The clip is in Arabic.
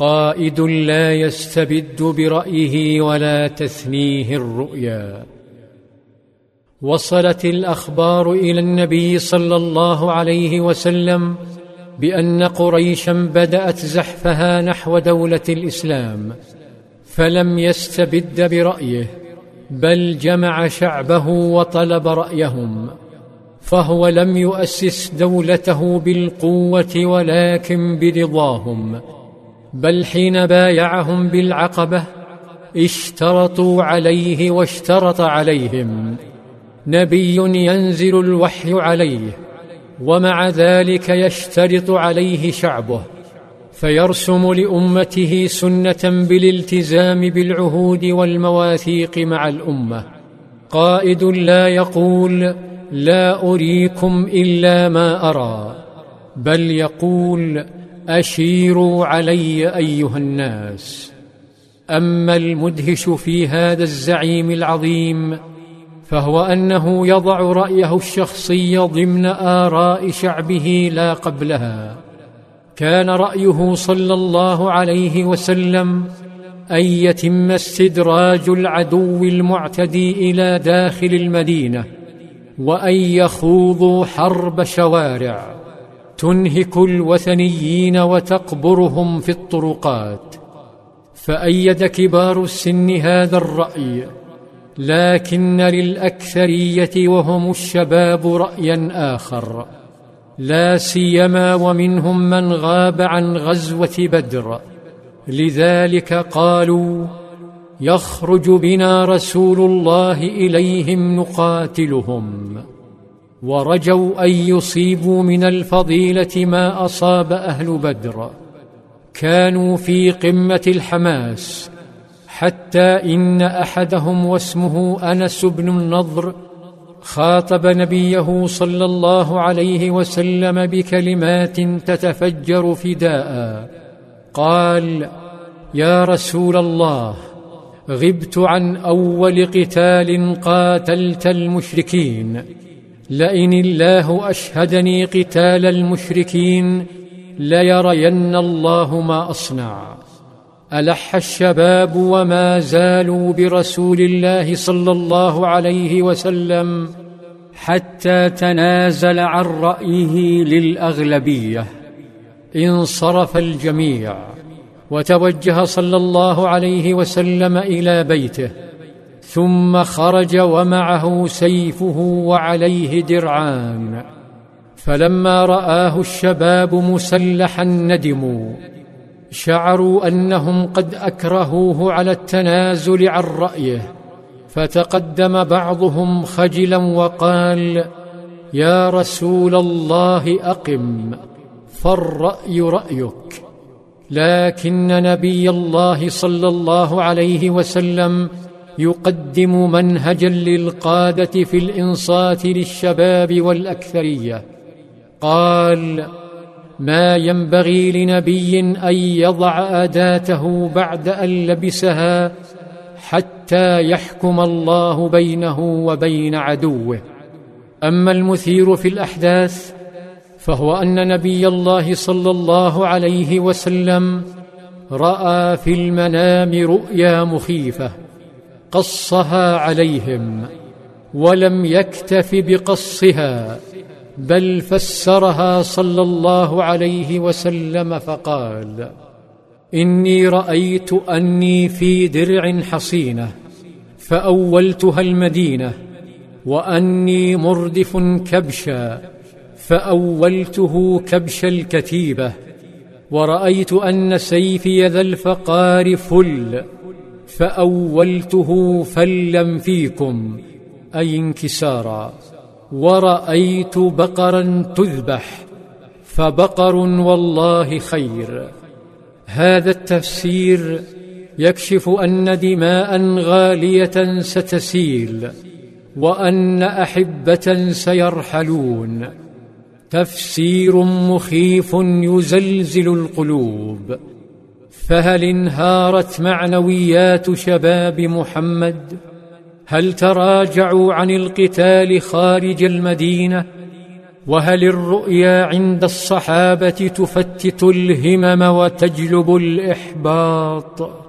قائد لا يستبد برأيه ولا تثنيه الرؤيا. وصلت الأخبار إلى النبي صلى الله عليه وسلم بأن قريشا بدأت زحفها نحو دولة الإسلام فلم يستبد برأيه بل جمع شعبه وطلب رأيهم فهو لم يؤسس دولته بالقوة ولكن برضاهم. بل حين بايعهم بالعقبة اشترطوا عليه واشترط عليهم. نبي ينزل الوحي عليه ومع ذلك يشترط عليه شعبه فيرسم لأمته سنة بالالتزام بالعهود والمواثيق مع الأمة. قائد لا يقول لا أريكم إلا ما أرى بل يقول أشيروا علي أيها الناس أما المدهش في هذا الزعيم العظيم فهو أنه يضع رأيه الشخصي ضمن آراء شعبه لا قبلها. كان رأيه صلى الله عليه وسلم أن يتم استدراج العدو المعتدي إلى داخل المدينة وأن يخوضوا حرب شوارع. تنهك الوثنيين وتقبرهم في الطرقات. فأيد كبار السن هذا الرأي لكن للأكثرية وهم الشباب رايا آخر. لا سيما ومنهم من غاب عن غزوة بدر. لذلك قالوا يخرج بنا رسول الله إليهم نقاتلهم. ورجوا أن يصيبوا من الفضيلة ما أصاب أهل بدر. كانوا في قمة الحماس حتى إن أحدهم واسمه أنس بن النضر خاطب نبيه صلى الله عليه وسلم بكلمات تتفجر فداء. قال يا رسول الله غبت عن أول قتال قاتلت المشركين. لئن الله أشهدني قتال المشركين ليرين الله ما أصنع. ألح الشباب وما زالوا برسول الله صلى الله عليه وسلم حتى تنازل عن رأيه للأغلبية. انصرف الجميع. وتوجه صلى الله عليه وسلم إلى بيته. ثم خرج ومعه سيفه وعليه درعان فلما رآه الشباب مسلحا ندموا. شعروا أنهم قد أكرهوه على التنازل عن رأيه فتقدم بعضهم خجلا وقال يا رسول الله أقم فالرأي رأيك. لكن نبي الله صلى الله عليه وسلم يقدم منهجا للقادة في الإنصات للشباب والأكثرية. قال ما ينبغي لنبي أن يضع أداته بعد أن لبسها حتى يحكم الله بينه وبين عدوه. أما المثير في الأحداث فهو أن نبي الله صلى الله عليه وسلم رأى في المنام رؤيا مخيفة. قصها عليهم ولم يكتف بقصها بل فسرها صلى الله عليه وسلم فقال إني رأيت أني في درع حصينة فأولتها المدينة وأني مردف كبشا فأولته كبش الكتيبة ورأيت أن سيفي ذا الفقار فل فأولته فلا فيكم أي انكسارا ورأيت بقرا تذبح فبقر والله خير. هذا التفسير يكشف أن دماء غالية ستسيل وأن أحبة سيرحلون. تفسير مخيف يزلزل القلوب. فهل انهارت معنويات شباب محمد؟ هل تراجعوا عن القتال خارج المدينة؟ وهل الرؤيا عند الصحابة تفتت الهمم وتجلب الإحباط؟